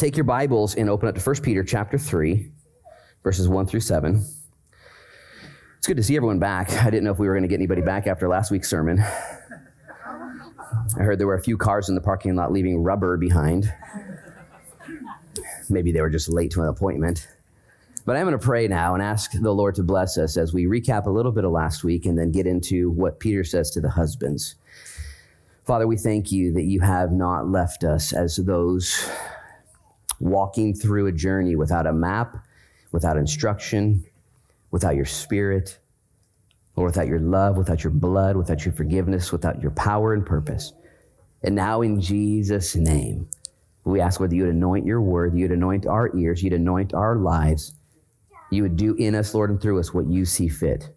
take your Bibles and open up to 1 Peter chapter 3, verses 1 through 7. It's good to see everyone back. I didn't know if we were going to get anybody back after last week's sermon. I heard there were a few cars in the parking lot leaving rubber behind. Maybe they were just late to an appointment. But I'm going to pray now and ask the Lord to bless us as we recap a little bit of last week and then get into what Peter says to the husbands. Father, we thank you that you have not left us as those walking through a journey without a map, without instruction, without your spirit, or without your love, without your blood, without your forgiveness, without your power and purpose. And now, in Jesus' name, we ask whether you would anoint your word, you'd anoint our ears, you'd anoint our lives, you would do in us, Lord, and through us what you see fit.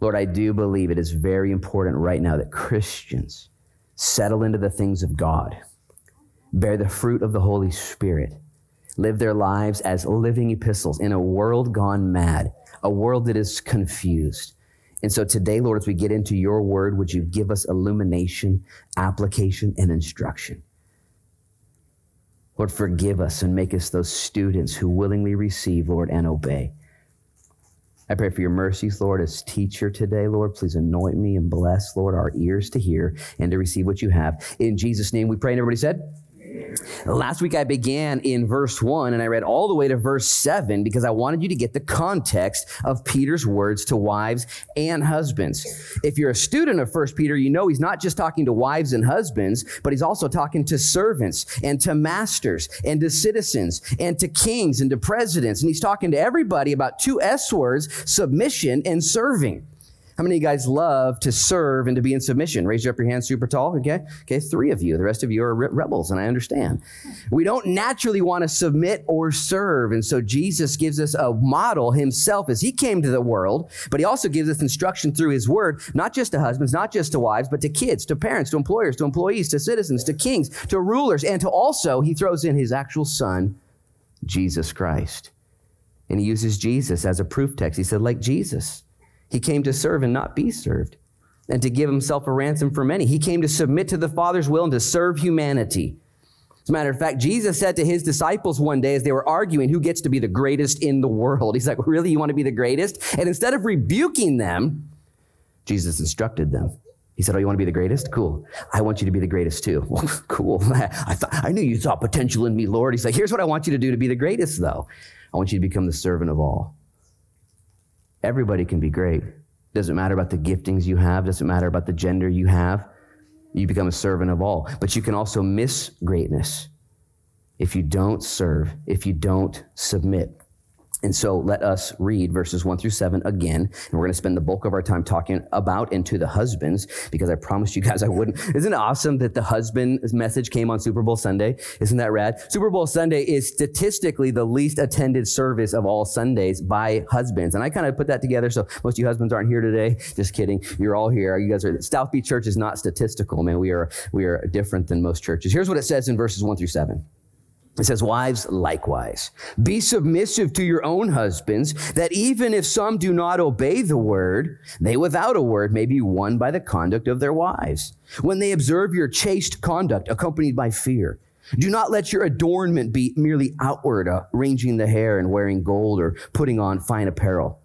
Lord, I do believe it is very important right now that Christians settle into the things of God, bear the fruit of the Holy Spirit, live their lives as living epistles in a world gone mad, a world that is confused. And so today, Lord, as we get into your word, would you give us illumination, application, and instruction? Lord, forgive us and make us those students who willingly receive, Lord, and obey. I pray for your mercies, Lord, as teacher today, Lord. Please anoint me and bless, Lord, our ears to hear and to receive what you have. In Jesus' name we pray. And everybody said, Last week I began in verse 1 and I read all the way to verse 7 because I wanted you to get the context of Peter's words to wives and husbands. If you're a student of 1 Peter, you know he's not just talking to wives and husbands, but he's also talking to servants and to masters and to citizens and to kings and to presidents. And he's talking to everybody about two S words submission and serving. How many of you guys love to serve and to be in submission? Raise up your hand super tall, okay? Okay, three of you. The rest of you are re- rebels, and I understand. We don't naturally want to submit or serve, and so Jesus gives us a model himself as he came to the world, but he also gives us instruction through his word, not just to husbands, not just to wives, but to kids, to parents, to employers, to employees, to citizens, to kings, to rulers, and to also, he throws in his actual son, Jesus Christ. And he uses Jesus as a proof text. He said, like Jesus. He came to serve and not be served, and to give himself a ransom for many. He came to submit to the Father's will and to serve humanity. As a matter of fact, Jesus said to his disciples one day as they were arguing who gets to be the greatest in the world, He's like, Really? You want to be the greatest? And instead of rebuking them, Jesus instructed them. He said, Oh, you want to be the greatest? Cool. I want you to be the greatest too. Well, cool. I, thought, I knew you saw potential in me, Lord. He's like, Here's what I want you to do to be the greatest, though. I want you to become the servant of all. Everybody can be great. Doesn't matter about the giftings you have, doesn't matter about the gender you have. You become a servant of all. But you can also miss greatness if you don't serve, if you don't submit. And so let us read verses one through seven again. And we're going to spend the bulk of our time talking about and to the husbands because I promised you guys I wouldn't. Isn't it awesome that the husband message came on Super Bowl Sunday? Isn't that rad? Super Bowl Sunday is statistically the least attended service of all Sundays by husbands. And I kind of put that together. So most of you husbands aren't here today. Just kidding. You're all here. You guys are, South Beach Church is not statistical, man. We are, we are different than most churches. Here's what it says in verses one through seven. It says, Wives, likewise, be submissive to your own husbands, that even if some do not obey the word, they without a word may be won by the conduct of their wives. When they observe your chaste conduct accompanied by fear, do not let your adornment be merely outward, uh, arranging the hair and wearing gold or putting on fine apparel.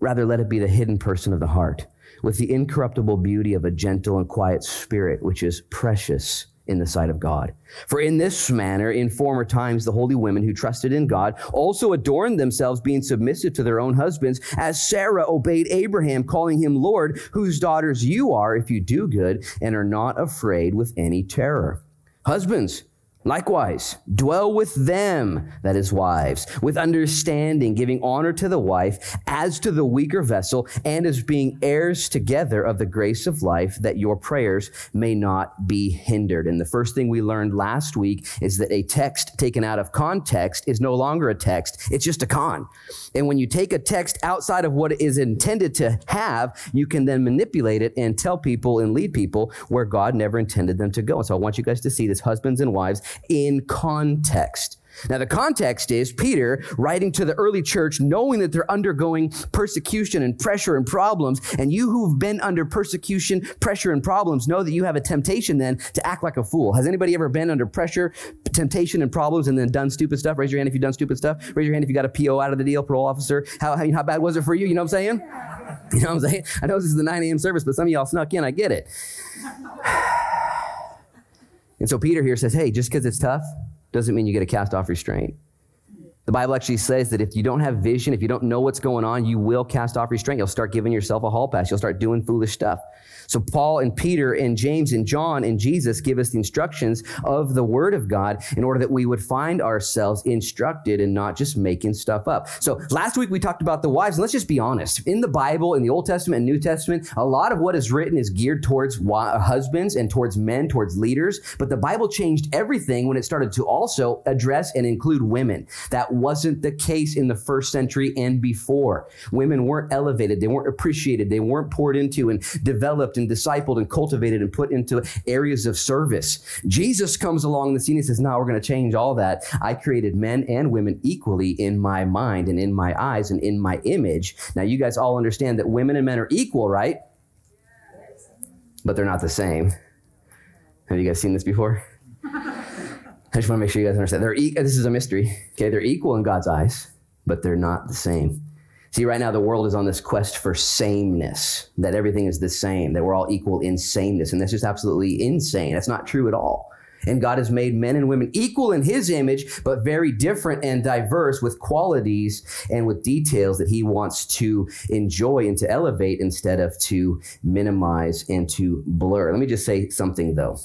Rather, let it be the hidden person of the heart, with the incorruptible beauty of a gentle and quiet spirit, which is precious in the sight of God. For in this manner, in former times, the holy women who trusted in God also adorned themselves, being submissive to their own husbands, as Sarah obeyed Abraham, calling him Lord, whose daughters you are if you do good and are not afraid with any terror. Husbands, Likewise, dwell with them, that is wives, with understanding, giving honor to the wife as to the weaker vessel, and as being heirs together of the grace of life, that your prayers may not be hindered. And the first thing we learned last week is that a text taken out of context is no longer a text, it's just a con. And when you take a text outside of what it is intended to have, you can then manipulate it and tell people and lead people where God never intended them to go. And so I want you guys to see this, husbands and wives in context. Now, the context is Peter writing to the early church, knowing that they're undergoing persecution and pressure and problems. And you who've been under persecution, pressure, and problems know that you have a temptation then to act like a fool. Has anybody ever been under pressure, temptation, and problems and then done stupid stuff? Raise your hand if you've done stupid stuff. Raise your hand if you got a PO out of the deal, parole officer. How, how, how bad was it for you? You know what I'm saying? You know what I'm saying? I know this is the 9 a.m. service, but some of y'all snuck in. I get it. And so Peter here says, hey, just because it's tough doesn't mean you get to cast off restraint. The Bible actually says that if you don't have vision, if you don't know what's going on, you will cast off restraint. You'll start giving yourself a hall pass. You'll start doing foolish stuff. So Paul and Peter and James and John and Jesus give us the instructions of the Word of God in order that we would find ourselves instructed and not just making stuff up. So last week we talked about the wives, and let's just be honest. In the Bible, in the Old Testament and New Testament, a lot of what is written is geared towards husbands and towards men, towards leaders. But the Bible changed everything when it started to also address and include women. That wasn't the case in the first century and before. Women weren't elevated, they weren't appreciated, they weren't poured into and developed and discipled and cultivated and put into areas of service. Jesus comes along the scene and says, "Now we're going to change all that. I created men and women equally in my mind and in my eyes and in my image." Now you guys all understand that women and men are equal, right? But they're not the same. Have you guys seen this before? I just want to make sure you guys understand. They're e- this is a mystery. Okay, they're equal in God's eyes, but they're not the same. See, right now the world is on this quest for sameness, that everything is the same, that we're all equal in sameness. And that's just absolutely insane. That's not true at all. And God has made men and women equal in his image, but very different and diverse with qualities and with details that he wants to enjoy and to elevate instead of to minimize and to blur. Let me just say something though.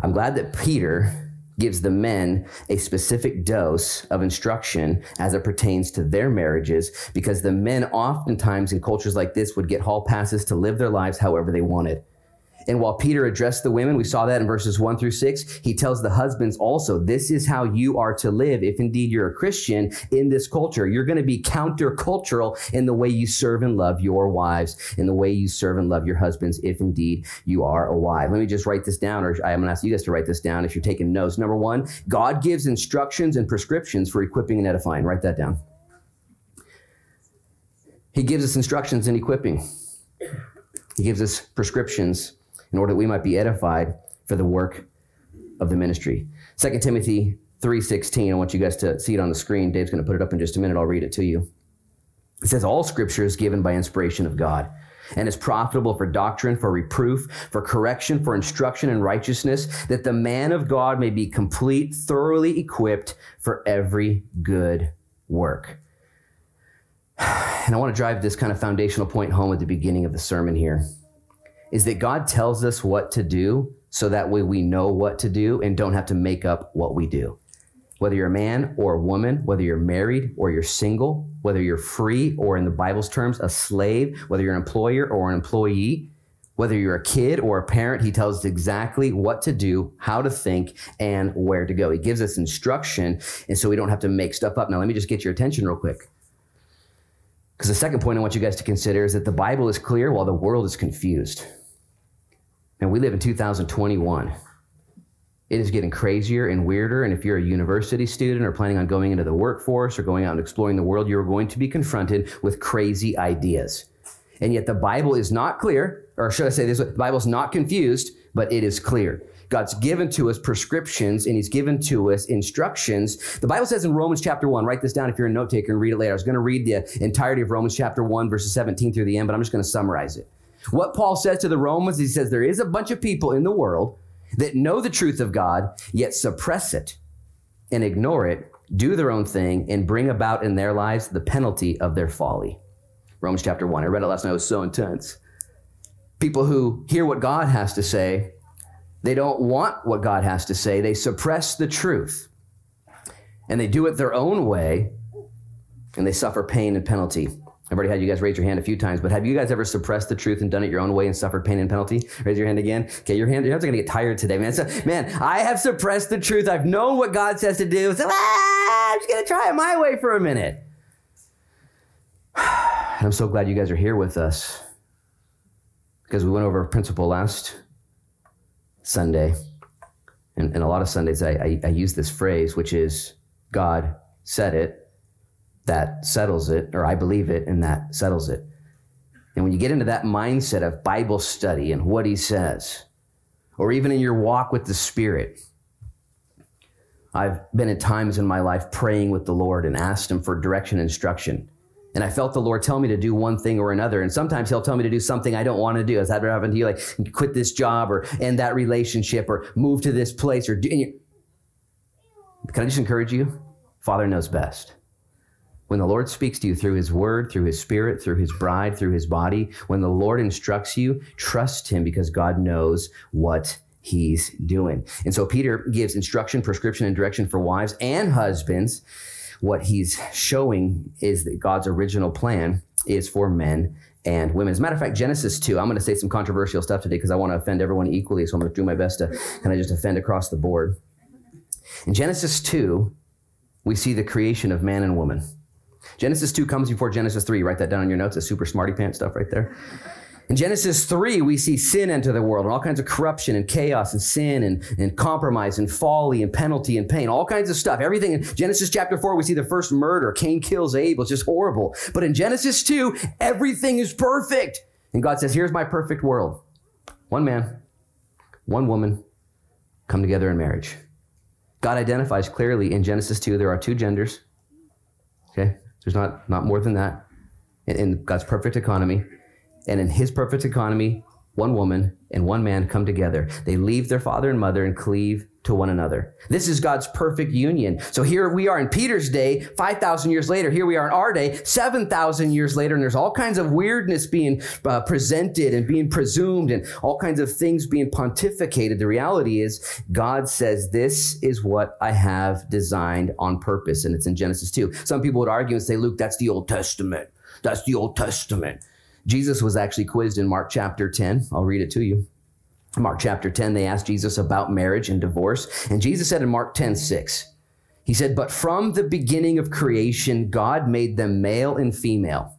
I'm glad that Peter gives the men a specific dose of instruction as it pertains to their marriages because the men oftentimes in cultures like this would get hall passes to live their lives however they wanted. And while Peter addressed the women, we saw that in verses one through six, he tells the husbands also, this is how you are to live if indeed you're a Christian in this culture. You're going to be countercultural in the way you serve and love your wives, in the way you serve and love your husbands, if indeed you are a wife. Let me just write this down, or I'm going to ask you guys to write this down if you're taking notes. Number one, God gives instructions and prescriptions for equipping and edifying. Write that down. He gives us instructions and equipping. He gives us prescriptions in order that we might be edified for the work of the ministry. 2 Timothy 3:16. I want you guys to see it on the screen. Dave's going to put it up in just a minute. I'll read it to you. It says all scripture is given by inspiration of God and is profitable for doctrine, for reproof, for correction, for instruction in righteousness, that the man of God may be complete, thoroughly equipped for every good work. And I want to drive this kind of foundational point home at the beginning of the sermon here is that God tells us what to do so that way we know what to do and don't have to make up what we do. Whether you're a man or a woman, whether you're married or you're single, whether you're free or in the Bible's terms, a slave, whether you're an employer or an employee, whether you're a kid or a parent, he tells us exactly what to do, how to think, and where to go. He gives us instruction, and so we don't have to make stuff up. Now, let me just get your attention real quick. Because the second point I want you guys to consider is that the Bible is clear while the world is confused. And we live in 2021. It is getting crazier and weirder. And if you're a university student or planning on going into the workforce or going out and exploring the world, you're going to be confronted with crazy ideas. And yet the Bible is not clear, or should I say this? The Bible's not confused, but it is clear. God's given to us prescriptions and He's given to us instructions. The Bible says in Romans chapter 1, write this down if you're a note taker and read it later. I was going to read the entirety of Romans chapter 1, verses 17 through the end, but I'm just going to summarize it. What Paul says to the Romans, he says, there is a bunch of people in the world that know the truth of God, yet suppress it and ignore it, do their own thing, and bring about in their lives the penalty of their folly. Romans chapter 1. I read it last night, it was so intense. People who hear what God has to say, they don't want what God has to say, they suppress the truth. And they do it their own way, and they suffer pain and penalty. I've already had you guys raise your hand a few times, but have you guys ever suppressed the truth and done it your own way and suffered pain and penalty? Raise your hand again. Okay, your hand, your hands are gonna get tired today, man. So, man, I have suppressed the truth. I've known what God says to do. So ah, I'm just gonna try it my way for a minute. And I'm so glad you guys are here with us because we went over a principle last Sunday. And, and a lot of Sundays I, I, I use this phrase, which is God said it, that settles it, or I believe it, and that settles it. And when you get into that mindset of Bible study and what he says, or even in your walk with the Spirit, I've been at times in my life praying with the Lord and asked him for direction and instruction. And I felt the Lord tell me to do one thing or another. And sometimes He'll tell me to do something I don't want to do. Has that ever happened to you? Like quit this job or end that relationship or move to this place or do. Can I just encourage you? Father knows best. When the Lord speaks to you through His Word, through His Spirit, through His bride, through His body, when the Lord instructs you, trust Him because God knows what He's doing. And so Peter gives instruction, prescription, and direction for wives and husbands what he's showing is that God's original plan is for men and women. As a matter of fact, Genesis 2, I'm going to say some controversial stuff today because I want to offend everyone equally, so I'm going to do my best to kind of just offend across the board. In Genesis 2, we see the creation of man and woman. Genesis 2 comes before Genesis 3. Write that down on your notes. It's super smarty pants stuff right there. In Genesis 3, we see sin enter the world and all kinds of corruption and chaos and sin and, and compromise and folly and penalty and pain, all kinds of stuff. Everything in Genesis chapter 4, we see the first murder. Cain kills Abel. It's just horrible. But in Genesis 2, everything is perfect. And God says, Here's my perfect world one man, one woman come together in marriage. God identifies clearly in Genesis 2 there are two genders. Okay? There's not, not more than that in, in God's perfect economy. And in his perfect economy, one woman and one man come together. They leave their father and mother and cleave to one another. This is God's perfect union. So here we are in Peter's day, 5,000 years later. Here we are in our day, 7,000 years later. And there's all kinds of weirdness being uh, presented and being presumed and all kinds of things being pontificated. The reality is God says, this is what I have designed on purpose. And it's in Genesis 2. Some people would argue and say, Luke, that's the Old Testament. That's the Old Testament. Jesus was actually quizzed in Mark chapter 10. I'll read it to you. Mark chapter 10, they asked Jesus about marriage and divorce. And Jesus said in Mark 10 6, He said, But from the beginning of creation, God made them male and female.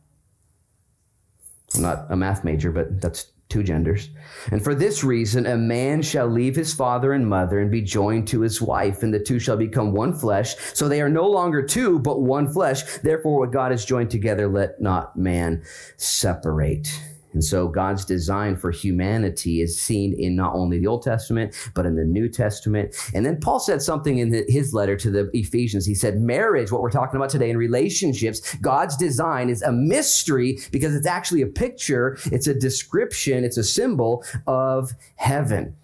I'm not a math major, but that's two genders. And for this reason, a man shall leave his father and mother and be joined to his wife, and the two shall become one flesh. So they are no longer two, but one flesh. Therefore, what God has joined together, let not man separate. And so God's design for humanity is seen in not only the Old Testament, but in the New Testament. And then Paul said something in the, his letter to the Ephesians. He said, marriage, what we're talking about today in relationships, God's design is a mystery because it's actually a picture, it's a description, it's a symbol of heaven.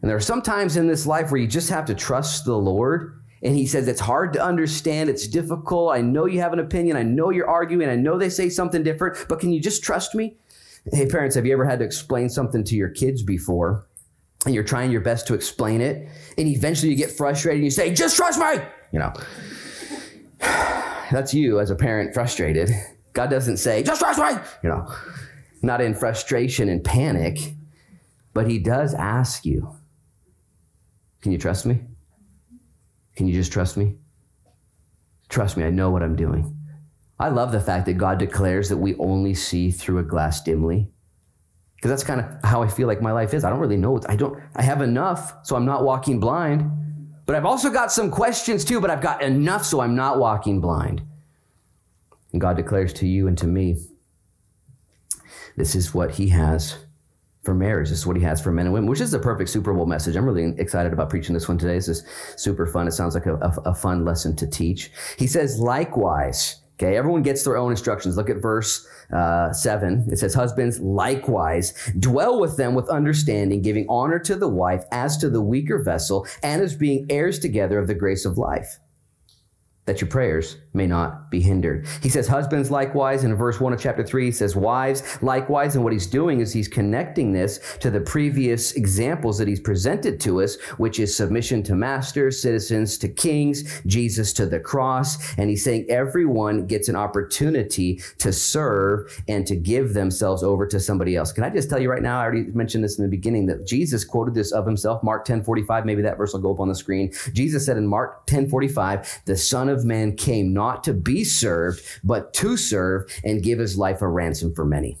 And there are some times in this life where you just have to trust the Lord. And he says, It's hard to understand. It's difficult. I know you have an opinion. I know you're arguing. I know they say something different, but can you just trust me? Hey, parents, have you ever had to explain something to your kids before? And you're trying your best to explain it, and eventually you get frustrated and you say, Just trust me! You know, that's you as a parent frustrated. God doesn't say, Just trust me! You know, not in frustration and panic, but He does ask you, Can you trust me? Can you just trust me? Trust me, I know what I'm doing. I love the fact that God declares that we only see through a glass dimly. Because that's kind of how I feel like my life is. I don't really know. I don't I have enough, so I'm not walking blind. But I've also got some questions too, but I've got enough so I'm not walking blind. And God declares to you and to me, this is what he has for marriage. This is what he has for men and women, which is the perfect Super Bowl message. I'm really excited about preaching this one today. This is super fun. It sounds like a, a, a fun lesson to teach. He says, likewise, Okay, everyone gets their own instructions. Look at verse uh, 7. It says, Husbands, likewise, dwell with them with understanding, giving honor to the wife as to the weaker vessel, and as being heirs together of the grace of life that your prayers may not be hindered. He says, Husbands likewise, in verse 1 of chapter 3, he says, Wives likewise. And what he's doing is he's connecting this to the previous examples that he's presented to us, which is submission to masters, citizens to kings, Jesus to the cross. And he's saying everyone gets an opportunity to serve and to give themselves over to somebody else. Can I just tell you right now, I already mentioned this in the beginning, that Jesus quoted this of himself, Mark 10 45. Maybe that verse will go up on the screen. Jesus said in Mark 10 45, the Son of Man came not to be served, but to serve and give his life a ransom for many.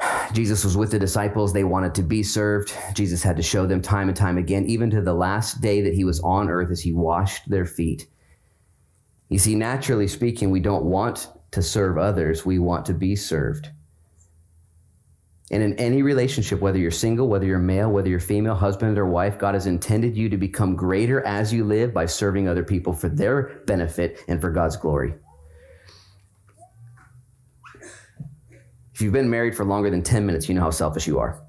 Jesus was with the disciples. They wanted to be served. Jesus had to show them time and time again, even to the last day that he was on earth as he washed their feet. You see, naturally speaking, we don't want to serve others, we want to be served. And in any relationship, whether you're single, whether you're male, whether you're female, husband or wife, God has intended you to become greater as you live by serving other people for their benefit and for God's glory. If you've been married for longer than 10 minutes, you know how selfish you are.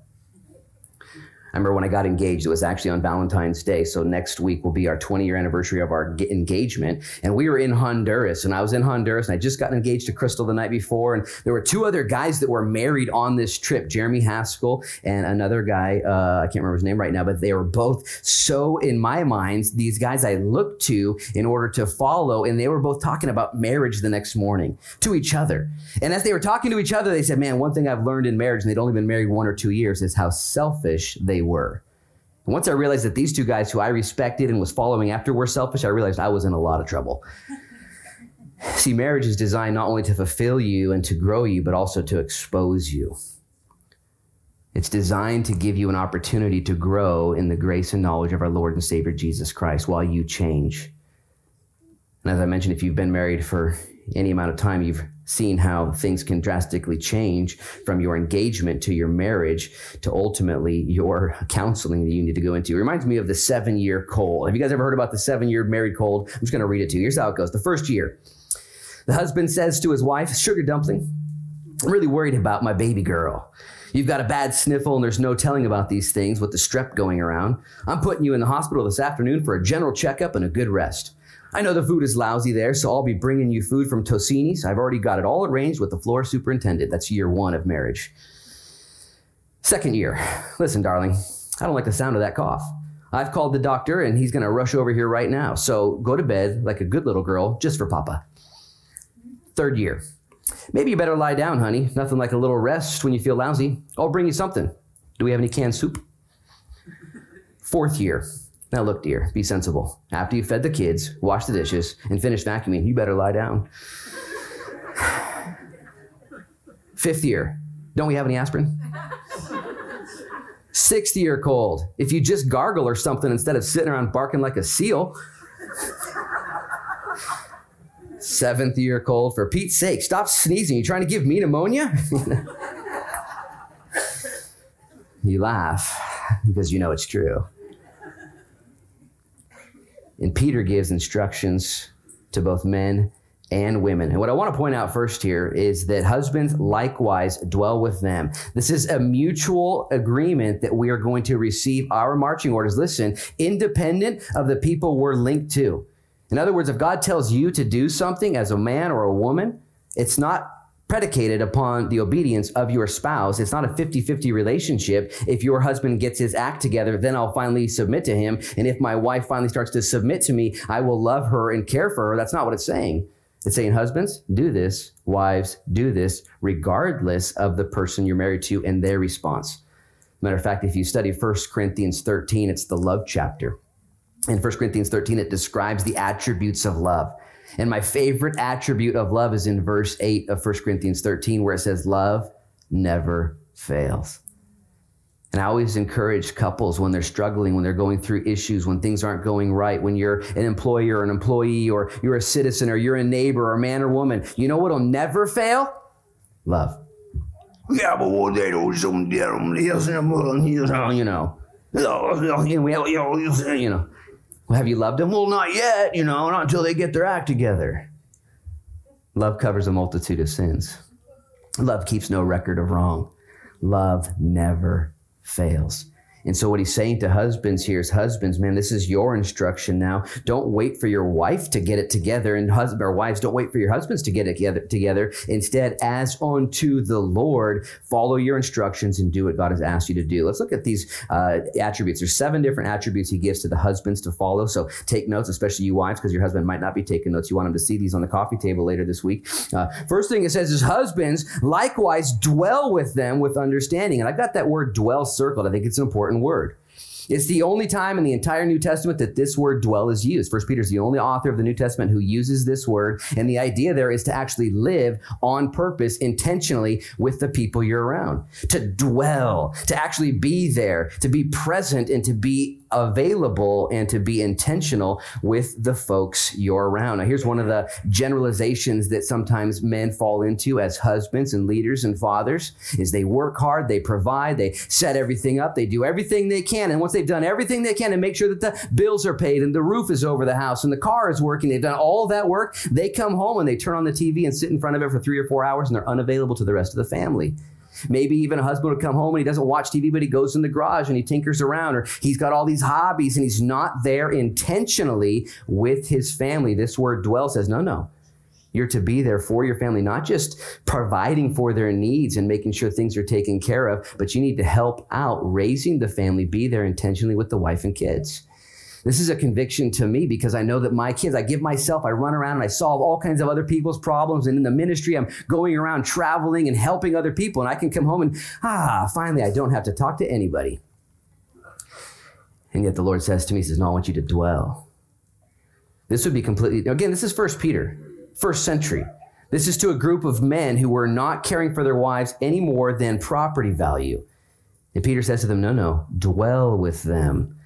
I remember when I got engaged, it was actually on Valentine's Day. So next week will be our 20 year anniversary of our engagement. And we were in Honduras, and I was in Honduras, and I just got engaged to Crystal the night before. And there were two other guys that were married on this trip Jeremy Haskell and another guy, uh, I can't remember his name right now, but they were both so, in my mind, these guys I looked to in order to follow. And they were both talking about marriage the next morning to each other. And as they were talking to each other, they said, Man, one thing I've learned in marriage, and they'd only been married one or two years, is how selfish they were. And once I realized that these two guys who I respected and was following after were selfish, I realized I was in a lot of trouble. See, marriage is designed not only to fulfill you and to grow you, but also to expose you. It's designed to give you an opportunity to grow in the grace and knowledge of our Lord and Savior Jesus Christ while you change. And as I mentioned, if you've been married for any amount of time, you've seen how things can drastically change from your engagement to your marriage to ultimately your counseling that you need to go into. It reminds me of the seven year cold. Have you guys ever heard about the seven year married cold? I'm just going to read it to you. Here's how it goes. The first year, the husband says to his wife, Sugar dumpling, I'm really worried about my baby girl. You've got a bad sniffle and there's no telling about these things with the strep going around. I'm putting you in the hospital this afternoon for a general checkup and a good rest. I know the food is lousy there, so I'll be bringing you food from Tosini's. I've already got it all arranged with the floor superintendent. That's year one of marriage. Second year. Listen, darling, I don't like the sound of that cough. I've called the doctor and he's going to rush over here right now. So go to bed like a good little girl just for Papa. Third year. Maybe you better lie down, honey. Nothing like a little rest when you feel lousy. I'll bring you something. Do we have any canned soup? Fourth year. Now, look, dear, be sensible. After you fed the kids, washed the dishes, and finished vacuuming, you better lie down. Fifth year, don't we have any aspirin? Sixth year cold, if you just gargle or something instead of sitting around barking like a seal. Seventh year cold, for Pete's sake, stop sneezing. You trying to give me pneumonia? you laugh because you know it's true. And Peter gives instructions to both men and women. And what I want to point out first here is that husbands likewise dwell with them. This is a mutual agreement that we are going to receive our marching orders, listen, independent of the people we're linked to. In other words, if God tells you to do something as a man or a woman, it's not predicated upon the obedience of your spouse. It's not a 50 50 relationship. If your husband gets his act together, then I'll finally submit to him. And if my wife finally starts to submit to me, I will love her and care for her. That's not what it's saying. It's saying, husbands, do this. Wives, do this, regardless of the person you're married to and their response. Matter of fact, if you study 1 Corinthians 13, it's the love chapter. In 1 Corinthians 13, it describes the attributes of love. And my favorite attribute of love is in verse 8 of 1 Corinthians 13, where it says, Love never fails. And I always encourage couples when they're struggling, when they're going through issues, when things aren't going right, when you're an employer or an employee, or you're a citizen, or you're a neighbor, or a man or woman, you know what'll never fail? Love. Yeah, but what they do, some you know, you know, you know. Have you loved them? Well, not yet, you know, not until they get their act together. Love covers a multitude of sins. Love keeps no record of wrong. Love never fails. And so, what he's saying to husbands here is, husbands, man, this is your instruction now. Don't wait for your wife to get it together, and husband or wives, don't wait for your husbands to get it together. together. Instead, as unto the Lord, follow your instructions and do what God has asked you to do. Let's look at these uh, attributes. There's seven different attributes he gives to the husbands to follow. So take notes, especially you wives, because your husband might not be taking notes. You want him to see these on the coffee table later this week. Uh, first thing it says is, husbands likewise dwell with them with understanding. And I've got that word dwell circled. I think it's important important word. It's the only time in the entire New Testament that this word dwell is used. First Peter is the only author of the New Testament who uses this word. And the idea there is to actually live on purpose intentionally with the people you're around, to dwell, to actually be there, to be present, and to be available and to be intentional with the folks you're around. Now, here's one of the generalizations that sometimes men fall into as husbands and leaders and fathers is they work hard, they provide, they set everything up, they do everything they can. And once they've done everything they can to make sure that the bills are paid and the roof is over the house and the car is working, they've done all that work, they come home and they turn on the TV and sit in front of it for three or four hours and they're unavailable to the rest of the family. Maybe even a husband would come home and he doesn't watch TV, but he goes in the garage and he tinkers around, or he's got all these hobbies and he's not there intentionally with his family. This word dwell says, no, no. You're to be there for your family, not just providing for their needs and making sure things are taken care of, but you need to help out raising the family, be there intentionally with the wife and kids. This is a conviction to me because I know that my kids, I give myself, I run around and I solve all kinds of other people's problems. And in the ministry, I'm going around traveling and helping other people. And I can come home and, ah, finally, I don't have to talk to anybody. And yet the Lord says to me, He says, No, I want you to dwell. This would be completely, again, this is First Peter, first century. This is to a group of men who were not caring for their wives any more than property value. And Peter says to them, No, no, dwell with them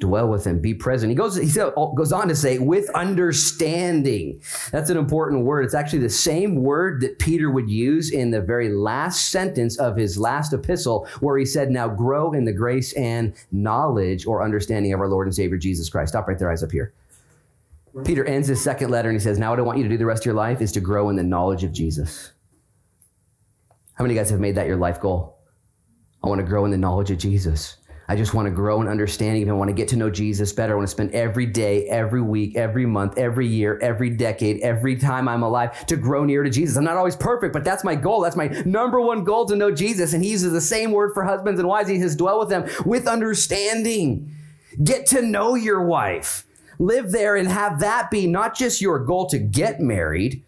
dwell with him, be present. He goes, he oh, goes on to say, with understanding. That's an important word. It's actually the same word that Peter would use in the very last sentence of his last epistle, where he said, Now grow in the grace and knowledge or understanding of our Lord and Savior Jesus Christ. Stop right there, eyes up here. Peter ends his second letter and he says, Now what I want you to do the rest of your life is to grow in the knowledge of Jesus. How many of you guys have made that your life goal? I want to grow in the knowledge of Jesus. I just want to grow in understanding. I want to get to know Jesus better. I want to spend every day, every week, every month, every year, every decade, every time I'm alive to grow near to Jesus. I'm not always perfect, but that's my goal. That's my number one goal to know Jesus. And he uses the same word for husbands and wives. He says, dwell with them with understanding. Get to know your wife. Live there and have that be not just your goal to get married.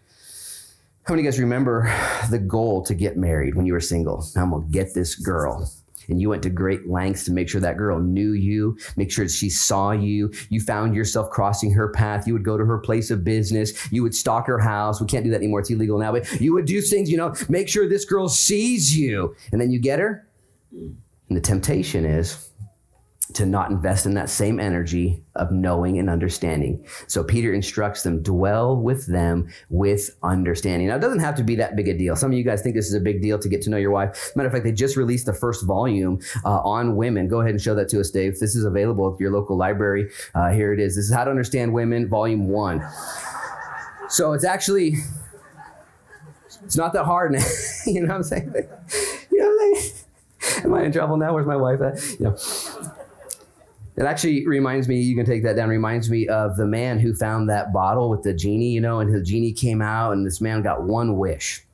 How many of you guys remember the goal to get married when you were single? I'm going to get this girl and you went to great lengths to make sure that girl knew you, make sure she saw you. You found yourself crossing her path. You would go to her place of business. You would stalk her house. We can't do that anymore. It's illegal now, but you would do things, you know, make sure this girl sees you. And then you get her. And the temptation is to not invest in that same energy of knowing and understanding. So Peter instructs them, dwell with them with understanding. Now, it doesn't have to be that big a deal. Some of you guys think this is a big deal to get to know your wife. Matter of fact, they just released the first volume uh, on women. Go ahead and show that to us, Dave. This is available at your local library. Uh, here it is. This is How to Understand Women, Volume 1. So it's actually, it's not that hard. you know what I'm saying? You know what I'm saying? Am I in trouble now? Where's my wife at? You know. It actually reminds me, you can take that down, reminds me of the man who found that bottle with the genie, you know, and the genie came out and this man got one wish.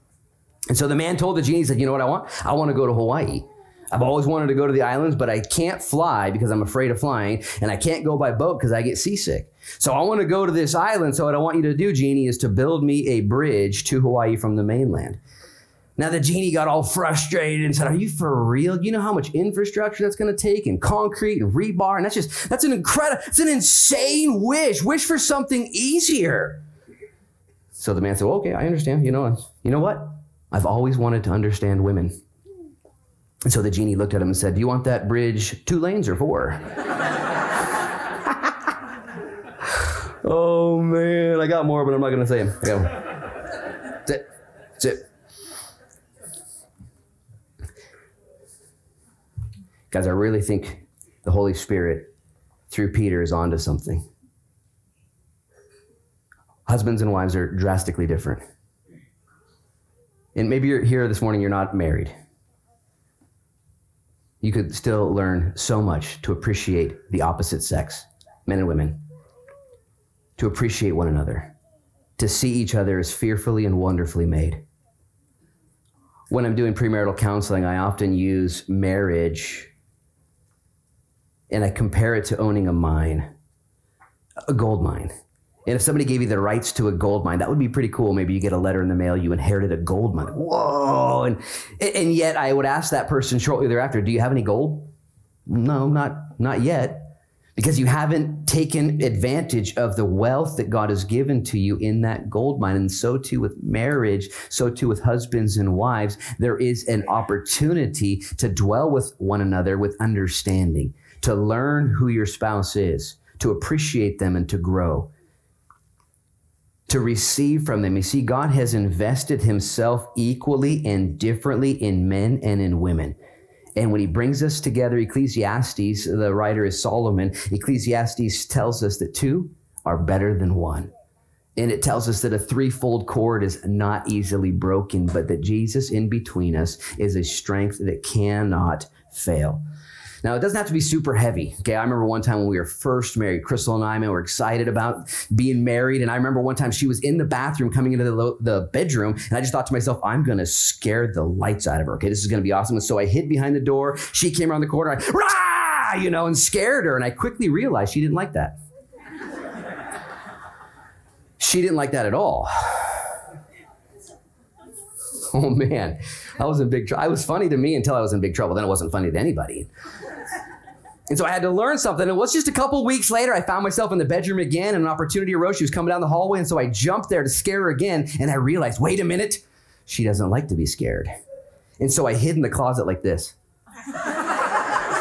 And so the man told the genie, he said, You know what I want? I want to go to Hawaii. I've always wanted to go to the islands, but I can't fly because I'm afraid of flying, and I can't go by boat because I get seasick. So I want to go to this island. So what I want you to do, Genie, is to build me a bridge to Hawaii from the mainland. Now the genie got all frustrated and said, "Are you for real? You know how much infrastructure that's going to take and concrete and rebar, and that's just that's an incredible, it's an insane wish. Wish for something easier." So the man said, well, "Okay, I understand. You know, you know what? I've always wanted to understand women." And so the genie looked at him and said, "Do you want that bridge two lanes or four?" oh man, I got more, but I'm not going to say them. That's it. That's it. Guys, I really think the Holy Spirit, through Peter, is onto something. Husbands and wives are drastically different. And maybe you're here this morning, you're not married. You could still learn so much to appreciate the opposite sex, men and women, to appreciate one another, to see each other as fearfully and wonderfully made. When I'm doing premarital counseling, I often use marriage and I compare it to owning a mine, a gold mine. And if somebody gave you the rights to a gold mine, that would be pretty cool. Maybe you get a letter in the mail, you inherited a gold mine. Whoa. And, and yet I would ask that person shortly thereafter, do you have any gold? No, not, not yet because you haven't taken advantage of the wealth that God has given to you in that gold mine. And so too with marriage, so too with husbands and wives, there is an opportunity to dwell with one another with understanding, to learn who your spouse is, to appreciate them and to grow. To receive from them. You see, God has invested himself equally and differently in men and in women. And when he brings us together, Ecclesiastes, the writer is Solomon, Ecclesiastes tells us that two are better than one. And it tells us that a threefold cord is not easily broken, but that Jesus in between us is a strength that cannot fail. Now, it doesn't have to be super heavy. Okay. I remember one time when we were first married, Crystal and I, man, were excited about being married. And I remember one time she was in the bathroom coming into the, the bedroom. And I just thought to myself, I'm going to scare the lights out of her. Okay. This is going to be awesome. And so I hid behind the door. She came around the corner. I, Rah! you know, and scared her. And I quickly realized she didn't like that. she didn't like that at all. Oh man, I was in big trouble. I was funny to me until I was in big trouble. Then it wasn't funny to anybody. And so I had to learn something. It was just a couple weeks later, I found myself in the bedroom again, and an opportunity arose. She was coming down the hallway, and so I jumped there to scare her again. And I realized, wait a minute, she doesn't like to be scared. And so I hid in the closet like this.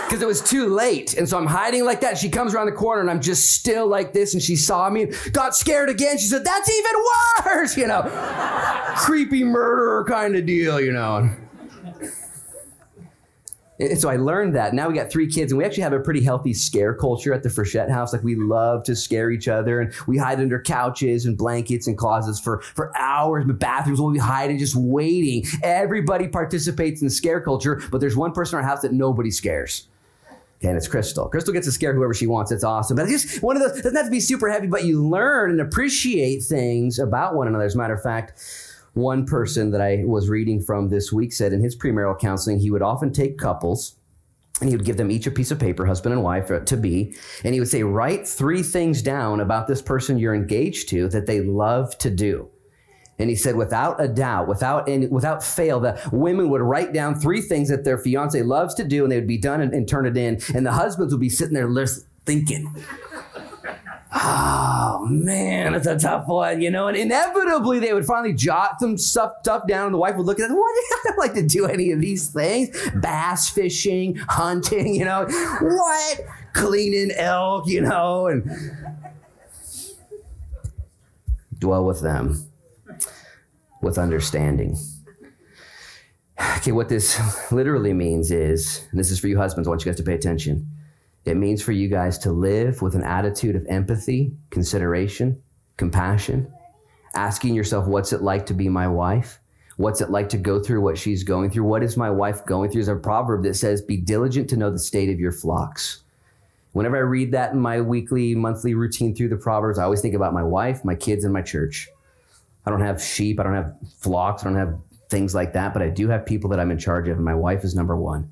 Because it was too late. And so I'm hiding like that. She comes around the corner and I'm just still like this. And she saw me, got scared again. She said, That's even worse, you know. Creepy murderer kind of deal, you know. And so I learned that. Now we got three kids, and we actually have a pretty healthy scare culture at the Frechette house. Like we love to scare each other, and we hide under couches and blankets and closets for, for hours. The bathrooms will be hiding, just waiting. Everybody participates in the scare culture, but there's one person in our house that nobody scares. Okay, and it's Crystal. Crystal gets to scare whoever she wants. It's awesome. But it's just one of those doesn't have to be super heavy, but you learn and appreciate things about one another. As a matter of fact, one person that I was reading from this week said in his premarital counseling, he would often take couples and he would give them each a piece of paper, husband and wife uh, to be, and he would say, write three things down about this person you're engaged to that they love to do. And he said, without a doubt, without any, without fail, the women would write down three things that their fiance loves to do, and they would be done and, and turn it in. And the husbands would be sitting there thinking, oh man, that's a tough one, you know. And inevitably, they would finally jot some stuff, stuff down, and the wife would look at them. What? I don't like to do any of these things. Bass fishing, hunting, you know. What? Cleaning elk, you know, and dwell with them with understanding. Okay, what this literally means is, and this is for you husbands, I want you guys to pay attention it means for you guys to live with an attitude of empathy, consideration, compassion, asking yourself, what's it like to be my wife? What's it like to go through what she's going through? What is my wife going through? There's a proverb that says, Be diligent to know the state of your flocks. Whenever I read that in my weekly, monthly routine through the Proverbs, I always think about my wife, my kids, and my church. I don't have sheep, I don't have flocks, I don't have things like that, but I do have people that I'm in charge of, and my wife is number one.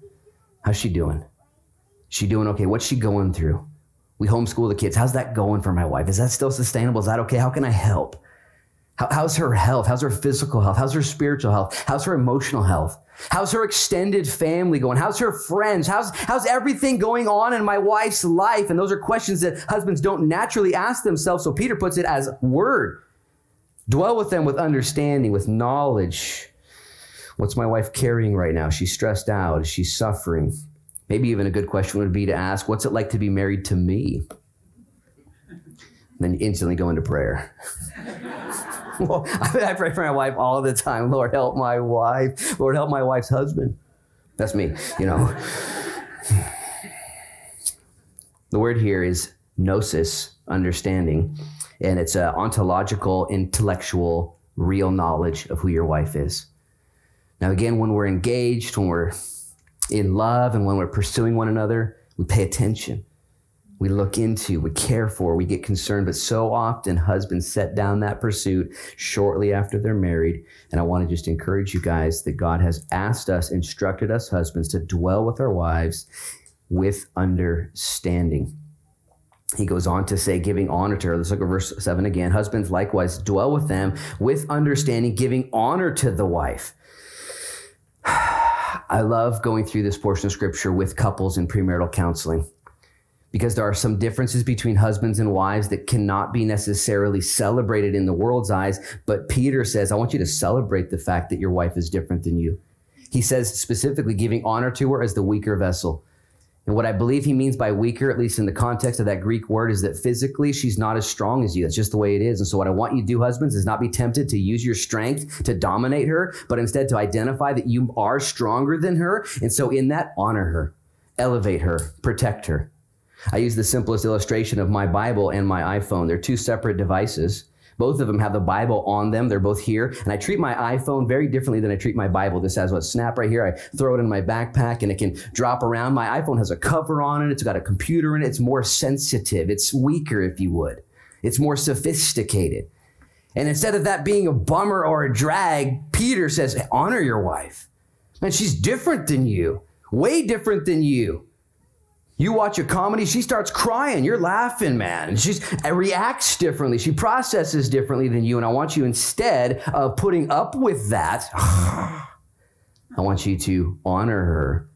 How's she doing? She doing okay? What's she going through? We homeschool the kids. How's that going for my wife? Is that still sustainable? Is that okay? How can I help? How, how's her health? How's her physical health? How's her spiritual health? How's her emotional health? How's her extended family going? How's her friends? How's, how's everything going on in my wife's life? And those are questions that husbands don't naturally ask themselves. So Peter puts it as word. Dwell with them with understanding, with knowledge. What's my wife carrying right now? She's stressed out. Is she suffering? Maybe even a good question would be to ask, What's it like to be married to me? And then instantly go into prayer. well, I pray for my wife all the time. Lord, help my wife. Lord, help my wife's husband. That's me, you know. the word here is gnosis, understanding, and it's an ontological, intellectual, real knowledge of who your wife is. Now, again, when we're engaged, when we're in love and when we're pursuing one another, we pay attention. We look into, we care for, we get concerned. But so often, husbands set down that pursuit shortly after they're married. And I want to just encourage you guys that God has asked us, instructed us husbands to dwell with our wives with understanding. He goes on to say, giving honor to her. Let's look at verse 7 again. Husbands likewise dwell with them with understanding, giving honor to the wife I love going through this portion of scripture with couples in premarital counseling because there are some differences between husbands and wives that cannot be necessarily celebrated in the world's eyes. But Peter says, I want you to celebrate the fact that your wife is different than you. He says specifically giving honor to her as the weaker vessel. And what I believe he means by weaker, at least in the context of that Greek word, is that physically she's not as strong as you. That's just the way it is. And so, what I want you to do, husbands, is not be tempted to use your strength to dominate her, but instead to identify that you are stronger than her. And so, in that, honor her, elevate her, protect her. I use the simplest illustration of my Bible and my iPhone. They're two separate devices. Both of them have the Bible on them. They're both here. And I treat my iPhone very differently than I treat my Bible. This has a snap right here. I throw it in my backpack and it can drop around. My iPhone has a cover on it. It's got a computer in it. It's more sensitive. It's weaker, if you would. It's more sophisticated. And instead of that being a bummer or a drag, Peter says, honor your wife. Man, she's different than you, way different than you. You watch a comedy, she starts crying. You're laughing, man. She reacts differently. She processes differently than you. And I want you, instead of putting up with that, I want you to honor her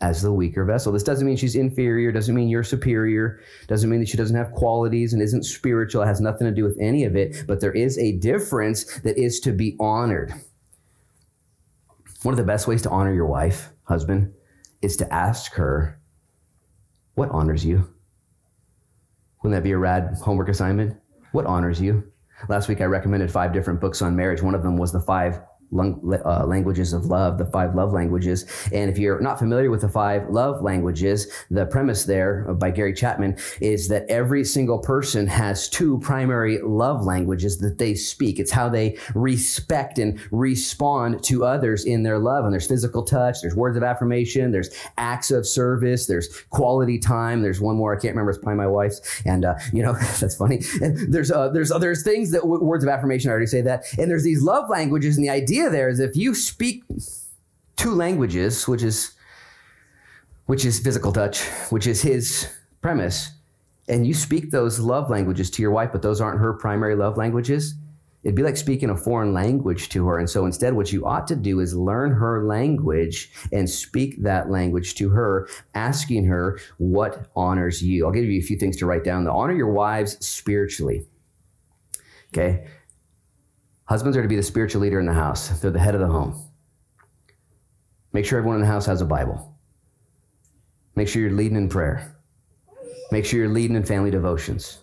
as the weaker vessel. This doesn't mean she's inferior, doesn't mean you're superior, doesn't mean that she doesn't have qualities and isn't spiritual. It has nothing to do with any of it, but there is a difference that is to be honored. One of the best ways to honor your wife, husband, is to ask her what honors you? Wouldn't that be a rad homework assignment? What honors you? Last week I recommended five different books on marriage. One of them was the five uh, languages of love, the five love languages. And if you're not familiar with the five love languages, the premise there by Gary Chapman is that every single person has two primary love languages that they speak. It's how they respect and respond to others in their love. And there's physical touch, there's words of affirmation, there's acts of service, there's quality time. There's one more I can't remember. It's probably my wife's, and uh, you know that's funny. And there's uh, there's uh, there's things that words of affirmation. I already say that. And there's these love languages, and the idea idea there is if you speak two languages, which is which is physical touch, which is his premise, and you speak those love languages to your wife, but those aren't her primary love languages, it'd be like speaking a foreign language to her. And so instead, what you ought to do is learn her language and speak that language to her, asking her what honors you. I'll give you a few things to write down. To honor your wives spiritually. Okay. Husbands are to be the spiritual leader in the house, they're the head of the home. Make sure everyone in the house has a Bible. Make sure you're leading in prayer. Make sure you're leading in family devotions.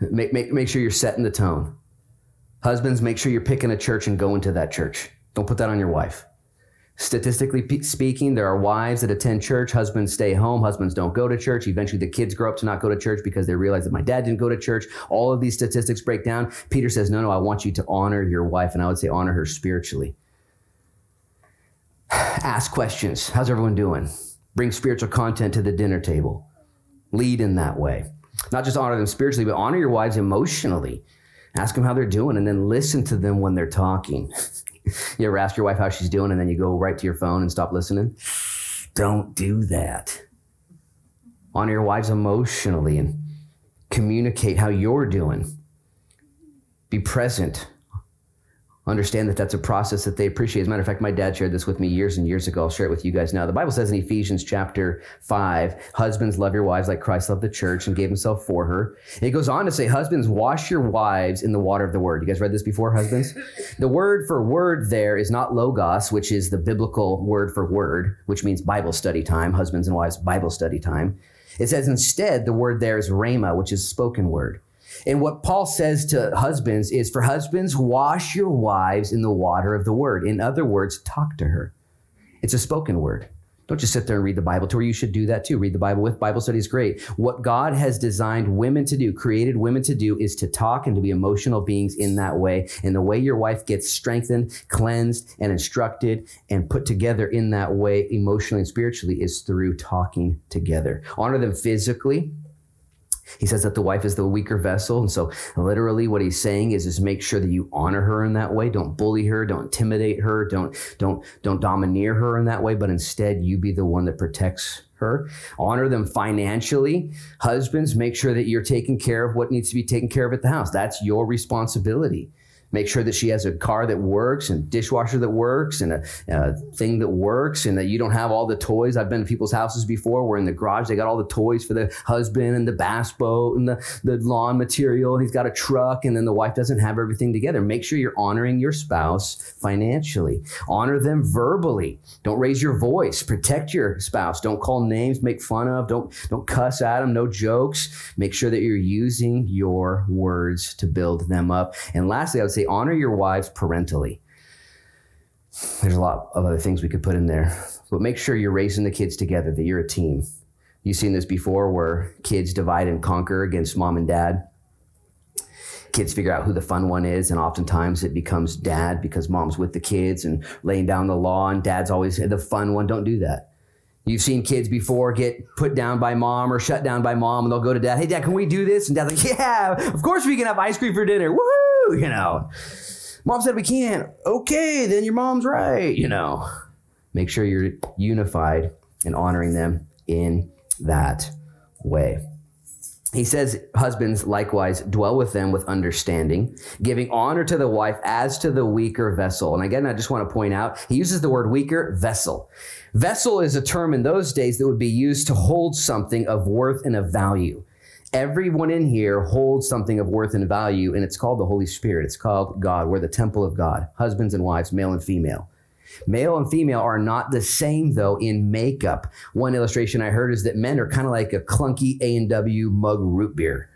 Make, make, make sure you're setting the tone. Husbands, make sure you're picking a church and going to that church. Don't put that on your wife. Statistically speaking, there are wives that attend church, husbands stay home, husbands don't go to church. Eventually, the kids grow up to not go to church because they realize that my dad didn't go to church. All of these statistics break down. Peter says, No, no, I want you to honor your wife, and I would say honor her spiritually. Ask questions. How's everyone doing? Bring spiritual content to the dinner table. Lead in that way. Not just honor them spiritually, but honor your wives emotionally. Ask them how they're doing and then listen to them when they're talking. you ever ask your wife how she's doing and then you go right to your phone and stop listening? Don't do that. Honor your wives emotionally and communicate how you're doing. Be present understand that that's a process that they appreciate. As a matter of fact, my dad shared this with me years and years ago. I'll share it with you guys now. The Bible says in Ephesians chapter 5, husbands love your wives like Christ loved the church and gave himself for her. And it goes on to say, husbands, wash your wives in the water of the word. You guys read this before, husbands? the word for word there is not logos, which is the biblical word for word, which means Bible study time, husbands and wives, Bible study time. It says instead the word there is rhema, which is spoken word. And what Paul says to husbands is for husbands, wash your wives in the water of the word. In other words, talk to her. It's a spoken word. Don't just sit there and read the Bible to her. You should do that too. Read the Bible with Bible study is great. What God has designed women to do, created women to do, is to talk and to be emotional beings in that way. And the way your wife gets strengthened, cleansed, and instructed and put together in that way, emotionally and spiritually, is through talking together. Honor them physically he says that the wife is the weaker vessel. And so literally what he's saying is, is make sure that you honor her in that way. Don't bully her. Don't intimidate her. Don't, don't, don't domineer her in that way, but instead you be the one that protects her. Honor them financially. Husbands, make sure that you're taking care of what needs to be taken care of at the house. That's your responsibility. Make sure that she has a car that works and dishwasher that works and a, a, thing that works and that you don't have all the toys. I've been to people's houses before where in the garage they got all the toys for the husband and the bass boat and the, the lawn material. And he's got a truck and then the wife doesn't have everything together. Make sure you're honoring your spouse financially. Honor them verbally. Don't raise your voice. Protect your spouse. Don't call names, make fun of, don't, don't cuss at them, no jokes. Make sure that you're using your words to build them up. And lastly, I would say honor your wives parentally. There's a lot of other things we could put in there, but make sure you're raising the kids together, that you're a team. You've seen this before where kids divide and conquer against mom and dad. Kids figure out who the fun one is, and oftentimes it becomes dad because mom's with the kids and laying down the law, and dad's always the fun one. Don't do that. You've seen kids before get put down by mom or shut down by mom, and they'll go to dad, Hey, dad, can we do this? And dad's like, Yeah, of course we can have ice cream for dinner. Woohoo! You know. Mom said we can't. Okay, then your mom's right, you know. Make sure you're unified and honoring them in that way. He says, Husbands, likewise, dwell with them with understanding, giving honor to the wife as to the weaker vessel. And again, I just want to point out, he uses the word weaker vessel. Vessel is a term in those days that would be used to hold something of worth and of value everyone in here holds something of worth and value, and it's called the Holy Spirit. It's called God. We're the temple of God, husbands and wives, male and female. Male and female are not the same though in makeup. One illustration I heard is that men are kind of like a clunky A&W mug root beer.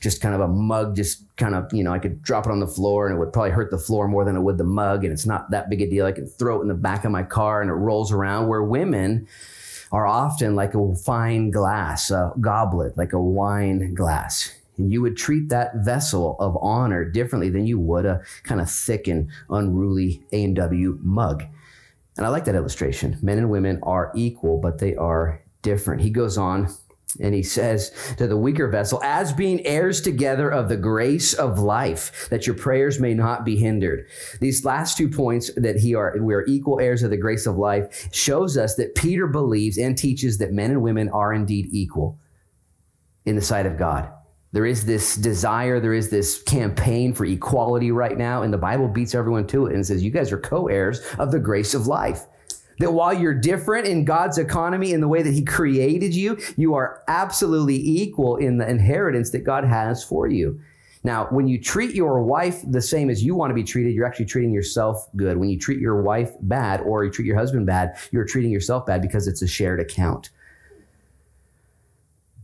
Just kind of a mug, just kind of, you know, I could drop it on the floor and it would probably hurt the floor more than it would the mug. And it's not that big a deal. I can throw it in the back of my car and it rolls around. Where women, are often like a fine glass, a goblet, like a wine glass. And you would treat that vessel of honor differently than you would a kind of thick and unruly A&W mug. And I like that illustration. Men and women are equal, but they are different. He goes on and he says to the weaker vessel, as being heirs together of the grace of life, that your prayers may not be hindered. These last two points that he are, we are equal heirs of the grace of life shows us that Peter believes and teaches that men and women are indeed equal in the sight of God. There is this desire, there is this campaign for equality right now, and the Bible beats everyone to it and says, You guys are co heirs of the grace of life. That while you're different in God's economy in the way that He created you, you are absolutely equal in the inheritance that God has for you. Now, when you treat your wife the same as you want to be treated, you're actually treating yourself good. When you treat your wife bad or you treat your husband bad, you're treating yourself bad because it's a shared account.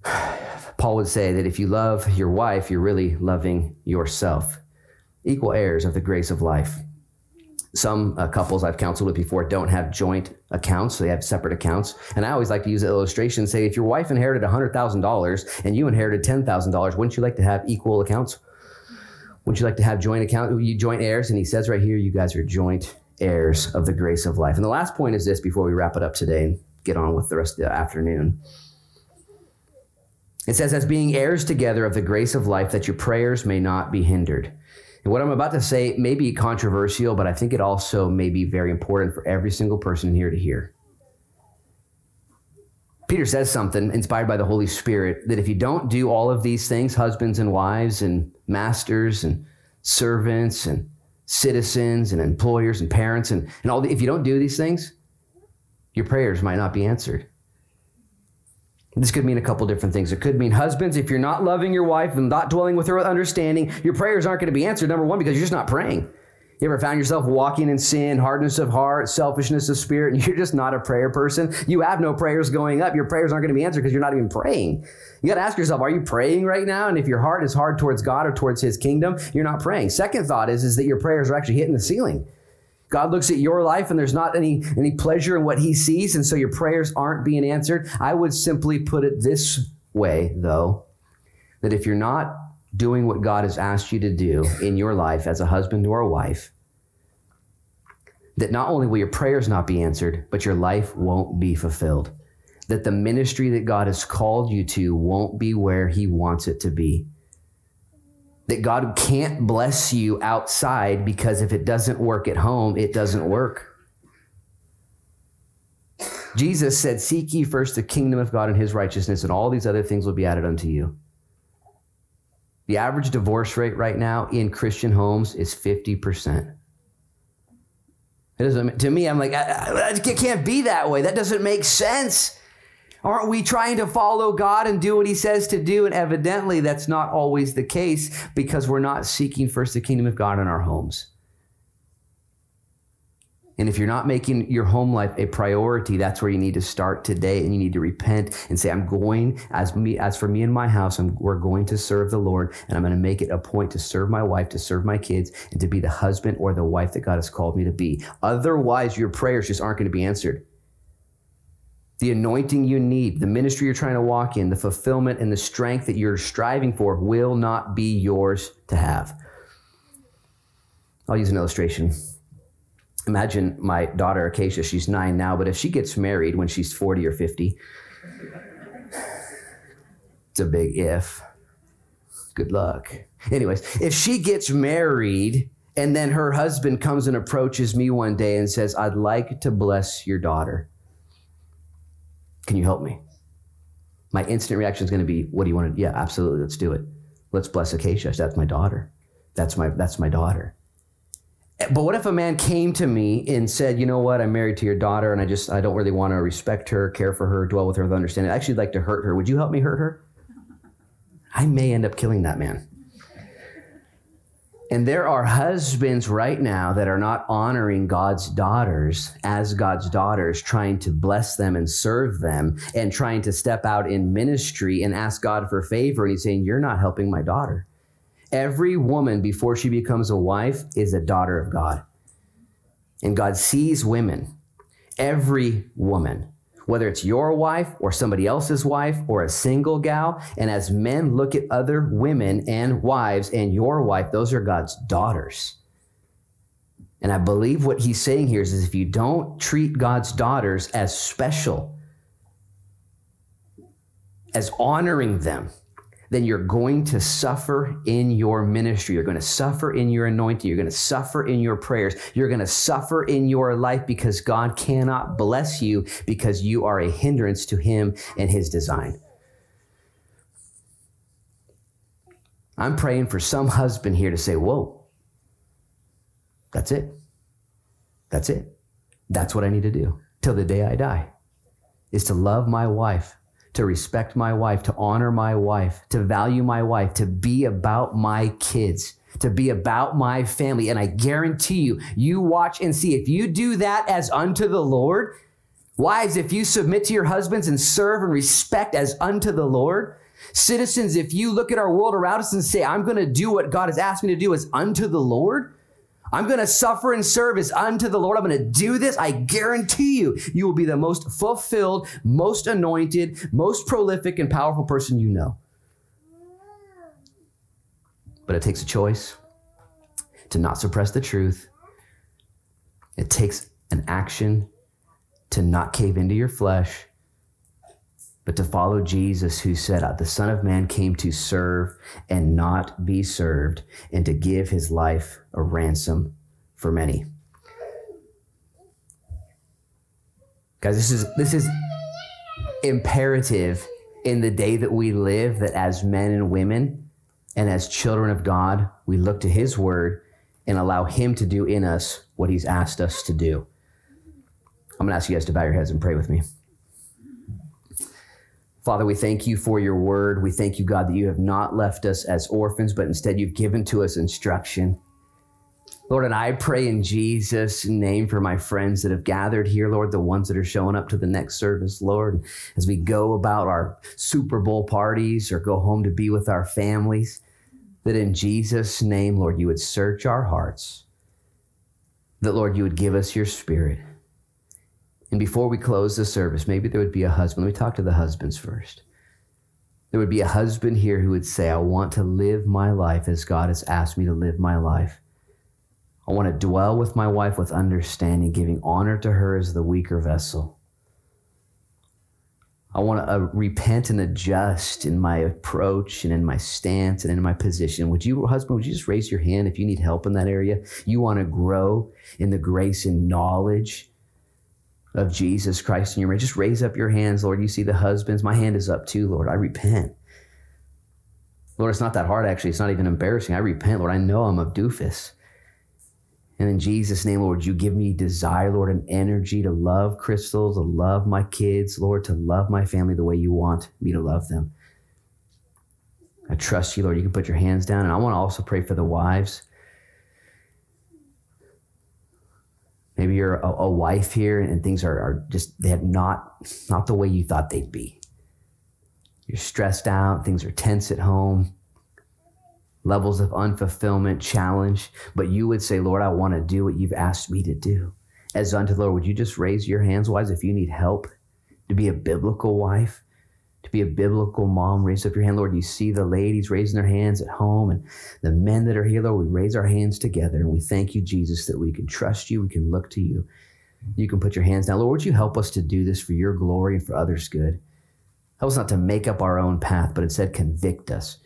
Paul would say that if you love your wife, you're really loving yourself. Equal heirs of the grace of life. Some uh, couples I've counseled with before don't have joint accounts, so they have separate accounts. And I always like to use an illustration say, if your wife inherited $100,000 and you inherited $10,000, wouldn't you like to have equal accounts? Wouldn't you like to have joint account, you joint heirs? And he says right here, you guys are joint heirs of the grace of life. And the last point is this before we wrap it up today and get on with the rest of the afternoon. It says, as being heirs together of the grace of life, that your prayers may not be hindered. What I'm about to say may be controversial, but I think it also may be very important for every single person here to hear. Peter says something inspired by the Holy Spirit that if you don't do all of these things, husbands and wives and masters and servants and citizens and employers and parents and, and all the, if you don't do these things, your prayers might not be answered. This could mean a couple different things. It could mean husbands, if you're not loving your wife and not dwelling with her with understanding, your prayers aren't going to be answered. Number one, because you're just not praying. You ever found yourself walking in sin, hardness of heart, selfishness of spirit, and you're just not a prayer person? You have no prayers going up. Your prayers aren't going to be answered because you're not even praying. You got to ask yourself, are you praying right now? And if your heart is hard towards God or towards His kingdom, you're not praying. Second thought is, is that your prayers are actually hitting the ceiling. God looks at your life and there's not any, any pleasure in what he sees, and so your prayers aren't being answered. I would simply put it this way, though, that if you're not doing what God has asked you to do in your life as a husband or a wife, that not only will your prayers not be answered, but your life won't be fulfilled. That the ministry that God has called you to won't be where he wants it to be that God can't bless you outside because if it doesn't work at home, it doesn't work. Jesus said, Seek ye first the kingdom of God and his righteousness, and all these other things will be added unto you. The average divorce rate right now in Christian homes is 50%. It doesn't, to me, I'm like, it can't be that way. That doesn't make sense. Aren't we trying to follow God and do what He says to do? And evidently, that's not always the case because we're not seeking first the kingdom of God in our homes. And if you're not making your home life a priority, that's where you need to start today and you need to repent and say, I'm going, as me, as for me and my house, I'm, we're going to serve the Lord and I'm going to make it a point to serve my wife, to serve my kids, and to be the husband or the wife that God has called me to be. Otherwise, your prayers just aren't going to be answered. The anointing you need, the ministry you're trying to walk in, the fulfillment and the strength that you're striving for will not be yours to have. I'll use an illustration imagine my daughter Acacia, she's nine now, but if she gets married when she's 40 or 50, it's a big if. Good luck. Anyways, if she gets married and then her husband comes and approaches me one day and says, I'd like to bless your daughter. Can you help me? My instant reaction is going to be, What do you want to? Yeah, absolutely. Let's do it. Let's bless Acacia. That's my daughter. That's my that's my daughter. Eh, but what if a man came to me and said, "You know what? I'm married to your daughter, and I just I don't really want to respect her, care for her, dwell with her with understanding. I actually like to hurt her. Would you help me hurt her?" I may end up killing that man. And there are husbands right now that are not honoring God's daughters as God's daughters, trying to bless them and serve them and trying to step out in ministry and ask God for favor. And he's saying, You're not helping my daughter. Every woman before she becomes a wife is a daughter of God. And God sees women, every woman, whether it's your wife or somebody else's wife or a single gal. And as men look at other women and wives and your wife, those are God's daughters. And I believe what he's saying here is, is if you don't treat God's daughters as special, as honoring them, then you're going to suffer in your ministry. You're going to suffer in your anointing. You're going to suffer in your prayers. You're going to suffer in your life because God cannot bless you because you are a hindrance to Him and His design. I'm praying for some husband here to say, Whoa, that's it. That's it. That's what I need to do till the day I die is to love my wife to respect my wife, to honor my wife, to value my wife, to be about my kids, to be about my family. And I guarantee you, you watch and see if you do that as unto the Lord, wives, if you submit to your husbands and serve and respect as unto the Lord, citizens, if you look at our world around us and say, I'm going to do what God has asked me to do as unto the Lord, I'm going to suffer and service unto the Lord. I'm going to do this. I guarantee you, you will be the most fulfilled, most anointed, most prolific, and powerful person you know. But it takes a choice to not suppress the truth. It takes an action to not cave into your flesh but to follow Jesus, who said, ah, The Son of Man came to serve and not be served, and to give his life a ransom for many. Guys, this is this is imperative in the day that we live that as men and women and as children of God, we look to his word and allow him to do in us what he's asked us to do. I'm going to ask you guys to bow your heads and pray with me. Father, we thank you for your word. We thank you, God, that you have not left us as orphans, but instead you've given to us instruction. Lord, and I pray in Jesus' name for my friends that have gathered here, Lord, the ones that are showing up to the next service, Lord, as we go about our Super Bowl parties or go home to be with our families, that in Jesus' name, Lord, you would search our hearts, that, Lord, you would give us your spirit. And before we close the service, maybe there would be a husband. Let me talk to the husbands first. There would be a husband here who would say, I want to live my life as God has asked me to live my life. I want to dwell with my wife with understanding, giving honor to her as the weaker vessel. I want to uh, repent and adjust in my approach and in my stance and in my position. Would you, husband, would you just raise your hand if you need help in that area? You want to grow in the grace and knowledge of Jesus Christ in your marriage. Just raise up your hands, Lord. You see the husbands. My hand is up too, Lord. I repent. Lord, it's not that hard, actually. It's not even embarrassing. I repent, Lord. I know I'm a doofus. And in Jesus' name, Lord, you give me desire, Lord, and energy to love Crystal, to love my kids, Lord, to love my family the way you want me to love them. I trust you, Lord. You can put your hands down. And I want to also pray for the wives. Maybe you're a, a wife here and things are, are just, they have not, not the way you thought they'd be. You're stressed out, things are tense at home, levels of unfulfillment, challenge. But you would say, Lord, I want to do what you've asked me to do. As unto the Lord, would you just raise your hands, wives, if you need help to be a biblical wife? To be a biblical mom. Raise up your hand, Lord. You see the ladies raising their hands at home and the men that are here, Lord. We raise our hands together and we thank you, Jesus, that we can trust you. We can look to you. You can put your hands down. Lord, would you help us to do this for your glory and for others' good? Help us not to make up our own path, but instead convict us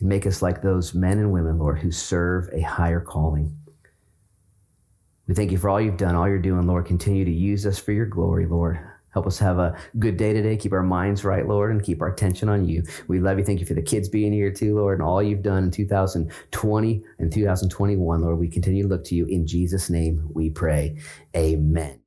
and make us like those men and women, Lord, who serve a higher calling. We thank you for all you've done, all you're doing, Lord. Continue to use us for your glory, Lord. Help us have a good day today. Keep our minds right, Lord, and keep our attention on you. We love you. Thank you for the kids being here too, Lord, and all you've done in 2020 and 2021, Lord. We continue to look to you. In Jesus' name we pray. Amen.